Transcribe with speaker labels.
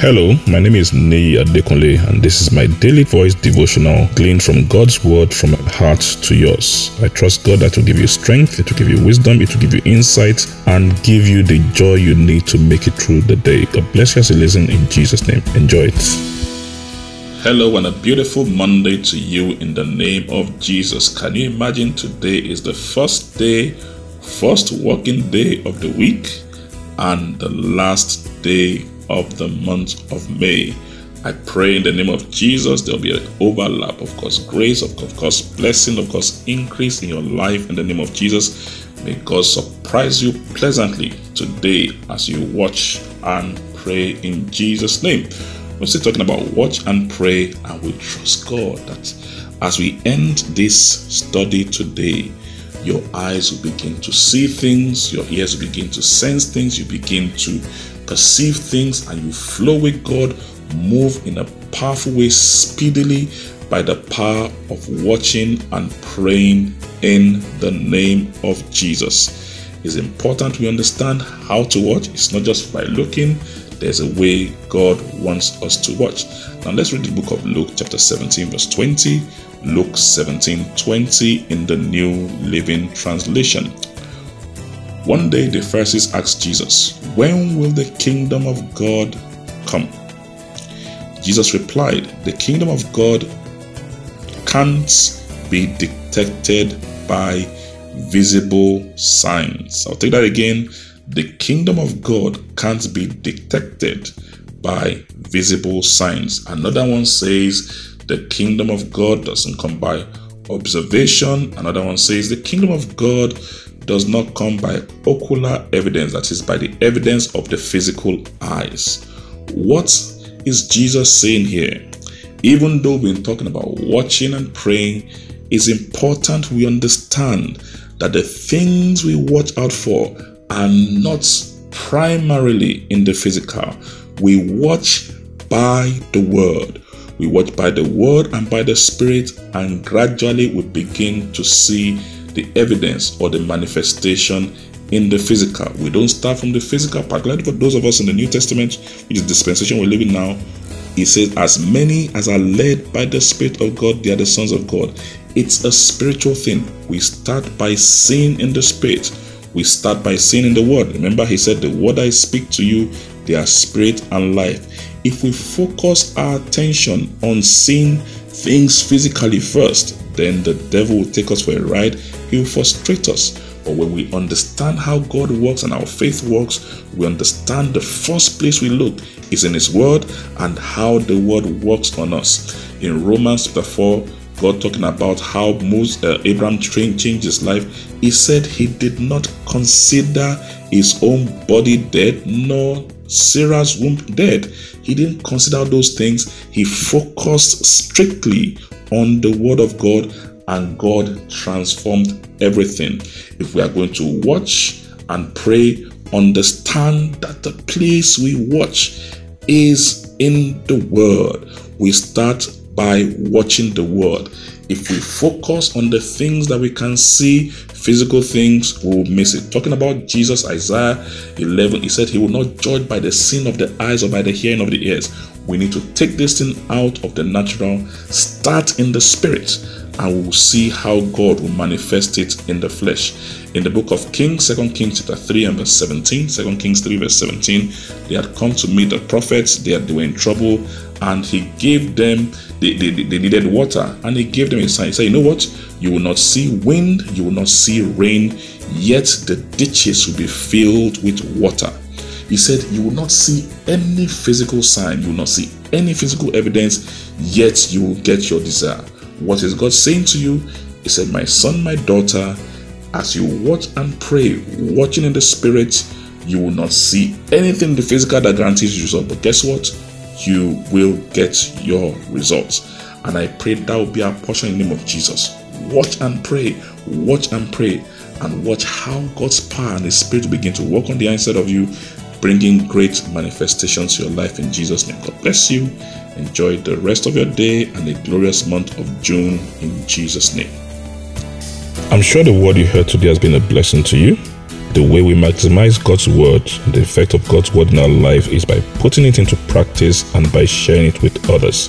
Speaker 1: Hello, my name is Nei Adekunle, and this is my daily voice devotional gleaned from God's word from my heart to yours. I trust God that will give you strength, it will give you wisdom, it will give you insight, and give you the joy you need to make it through the day. God bless you as you listen in Jesus' name. Enjoy it. Hello, and a beautiful Monday to you in the name of Jesus. Can you imagine today is the first day, first working day of the week, and the last day of the month of May. I pray in the name of Jesus there'll be an overlap, of course, grace, of course, blessing, of course, increase in your life in the name of Jesus. May God surprise you pleasantly today as you watch and pray in Jesus' name. We're still talking about watch and pray, and we trust God that as we end this study today, your eyes will begin to see things, your ears will begin to sense things, you begin to perceive things and you flow with God, move in a powerful way speedily by the power of watching and praying in the name of Jesus. It's important we understand how to watch. It's not just by looking, there's a way God wants us to watch. Now let's read the book of Luke, chapter 17, verse 20. Luke 17 20 in the New Living Translation. One day the Pharisees asked Jesus, When will the kingdom of God come? Jesus replied, The kingdom of God can't be detected by visible signs. I'll take that again. The kingdom of God can't be detected by visible signs. Another one says, The kingdom of God doesn't come by observation. Another one says, The kingdom of God does not come by ocular evidence, that is, by the evidence of the physical eyes. What is Jesus saying here? Even though we've been talking about watching and praying, it's important we understand that the things we watch out for are not primarily in the physical. We watch by the word. We watch by the word and by the spirit, and gradually we begin to see the evidence or the manifestation in the physical. We don't start from the physical, part. particularly for those of us in the New Testament, which is dispensation we're living now. He says, As many as are led by the Spirit of God, they are the sons of God. It's a spiritual thing. We start by seeing in the Spirit. We start by seeing in the Word. Remember, he said, The word I speak to you, they are spirit and life. If we focus our attention on seeing things physically first, then the devil will take us for a ride. He will frustrate us. But when we understand how God works and our faith works, we understand the first place we look is in His Word and how the Word works on us. In Romans chapter 4, God talking about how Moses, uh, Abraham changed his life, he said he did not consider his own body dead nor Sarah's womb dead. He didn't consider those things. He focused strictly on the Word of God, and God transformed everything. If we are going to watch and pray, understand that the place we watch is in the Word. We start by watching the Word. If we focus on the things that we can see, physical things, we will miss it. Talking about Jesus, Isaiah 11, he said he will not judge by the sin of the eyes or by the hearing of the ears. We need to take this thing out of the natural, start in the spirit, and we will see how God will manifest it in the flesh. In the book of Kings, 2 Kings chapter 3 and verse 17, 2 Kings 3 verse 17, they had come to meet the prophets, they, had, they were in trouble, and he gave them, they, they, they needed water, and he gave them a sign. He said, You know what? You will not see wind, you will not see rain, yet the ditches will be filled with water. He said, You will not see any physical sign, you will not see any physical evidence, yet you will get your desire. What is God saying to you? He said, My son, my daughter, as you watch and pray, watching in the spirit, you will not see anything in the physical that guarantees you result. But guess what? You will get your results. And I pray that will be our portion in the name of Jesus. Watch and pray, watch and pray, and watch how God's power and His Spirit begin to work on the inside of you bringing great manifestations to your life in Jesus' name. God bless you. Enjoy the rest of your day and a glorious month of June in Jesus' name. I'm sure the word you heard today has been a blessing to you. The way we maximize God's word, the effect of God's word in our life is by putting it into practice and by sharing it with others.